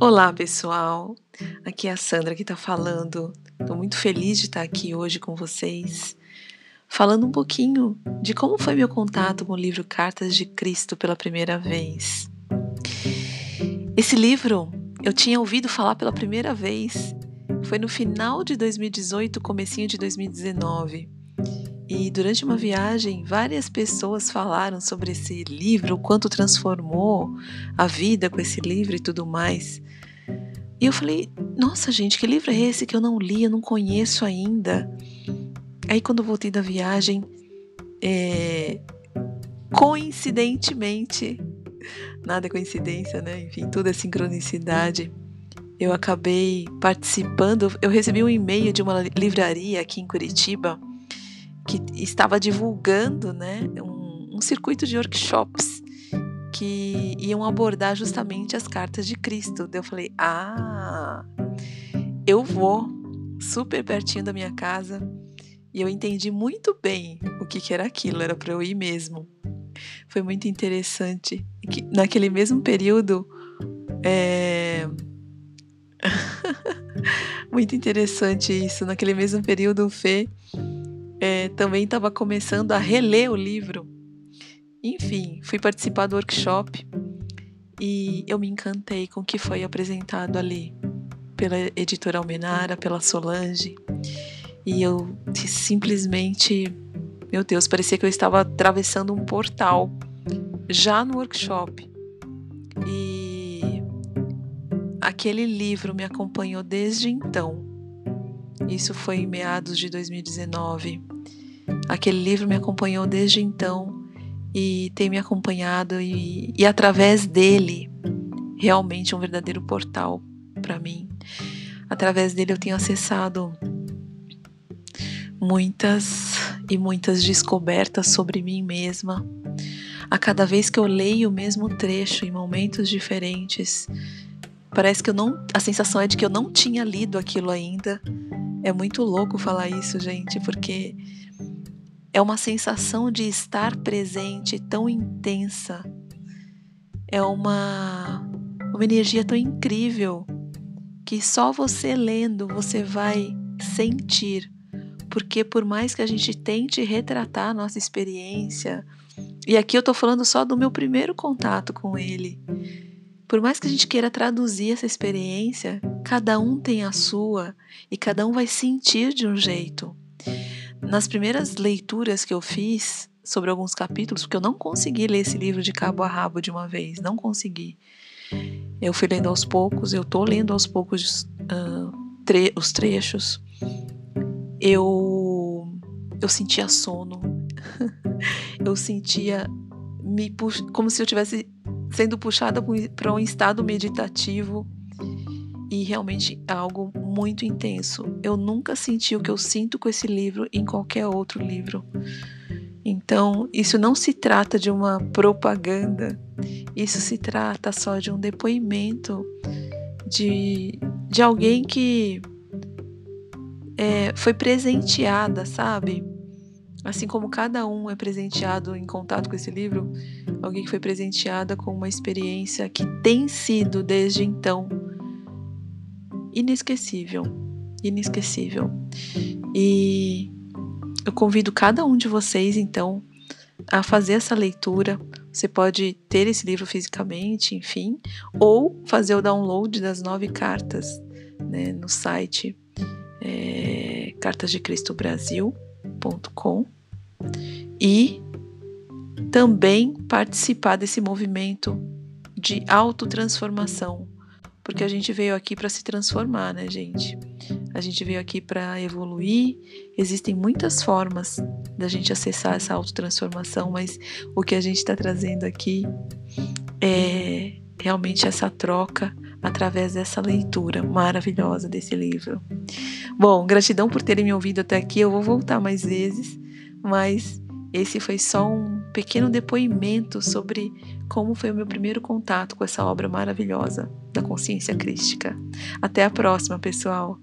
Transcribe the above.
Olá, pessoal. Aqui é a Sandra que está falando. Estou muito feliz de estar aqui hoje com vocês, falando um pouquinho de como foi meu contato com o livro Cartas de Cristo pela primeira vez. Esse livro eu tinha ouvido falar pela primeira vez. Foi no final de 2018, comecinho de 2019. E durante uma viagem, várias pessoas falaram sobre esse livro, o quanto transformou a vida com esse livro e tudo mais. E eu falei: nossa, gente, que livro é esse que eu não li, eu não conheço ainda? Aí, quando voltei da viagem, é, coincidentemente, nada é coincidência, né? Enfim, tudo é sincronicidade. Eu acabei participando, eu recebi um e-mail de uma livraria aqui em Curitiba que estava divulgando né, um, um circuito de workshops que iam abordar justamente as cartas de Cristo. Eu falei: ah, eu vou, super pertinho da minha casa. E eu entendi muito bem o que, que era aquilo, era para eu ir mesmo. Foi muito interessante. Que, naquele mesmo período, é... muito interessante isso. Naquele mesmo período, o Fê é, também estava começando a reler o livro. Enfim, fui participar do workshop e eu me encantei com o que foi apresentado ali pela editora Almenara, pela Solange. E eu simplesmente, meu Deus, parecia que eu estava atravessando um portal já no workshop. E aquele livro me acompanhou desde então. Isso foi em meados de 2019. Aquele livro me acompanhou desde então e tem me acompanhado e, e através dele realmente um verdadeiro portal para mim. Através dele eu tenho acessado muitas e muitas descobertas sobre mim mesma. A cada vez que eu leio o mesmo trecho em momentos diferentes, parece que eu não, a sensação é de que eu não tinha lido aquilo ainda. É muito louco falar isso, gente, porque é uma sensação de estar presente tão intensa. É uma, uma energia tão incrível que só você lendo você vai sentir. Porque por mais que a gente tente retratar a nossa experiência, e aqui eu tô falando só do meu primeiro contato com ele. Por mais que a gente queira traduzir essa experiência, cada um tem a sua e cada um vai sentir de um jeito. Nas primeiras leituras que eu fiz sobre alguns capítulos, porque eu não consegui ler esse livro de cabo a rabo de uma vez, não consegui. Eu fui lendo aos poucos, eu tô lendo aos poucos uh, tre os trechos. Eu eu sentia sono, eu sentia me como se eu tivesse sendo puxada para um estado meditativo e realmente é algo muito intenso. Eu nunca senti o que eu sinto com esse livro em qualquer outro livro. Então, isso não se trata de uma propaganda, isso se trata só de um depoimento de, de alguém que é, foi presenteada, sabe? Assim como cada um é presenteado em contato com esse livro, alguém que foi presenteada com uma experiência que tem sido desde então inesquecível, inesquecível. E eu convido cada um de vocês então a fazer essa leitura. Você pode ter esse livro fisicamente, enfim, ou fazer o download das nove cartas né, no site é, cartasdecristobrasil.com e também participar desse movimento de autotransformação porque a gente veio aqui para se transformar, né, gente? A gente veio aqui para evoluir. Existem muitas formas da gente acessar essa autotransformação, mas o que a gente está trazendo aqui é realmente essa troca através dessa leitura maravilhosa desse livro. Bom, gratidão por terem me ouvido até aqui. Eu vou voltar mais vezes, mas esse foi só um pequeno depoimento sobre como foi o meu primeiro contato com essa obra maravilhosa da consciência crística. Até a próxima, pessoal!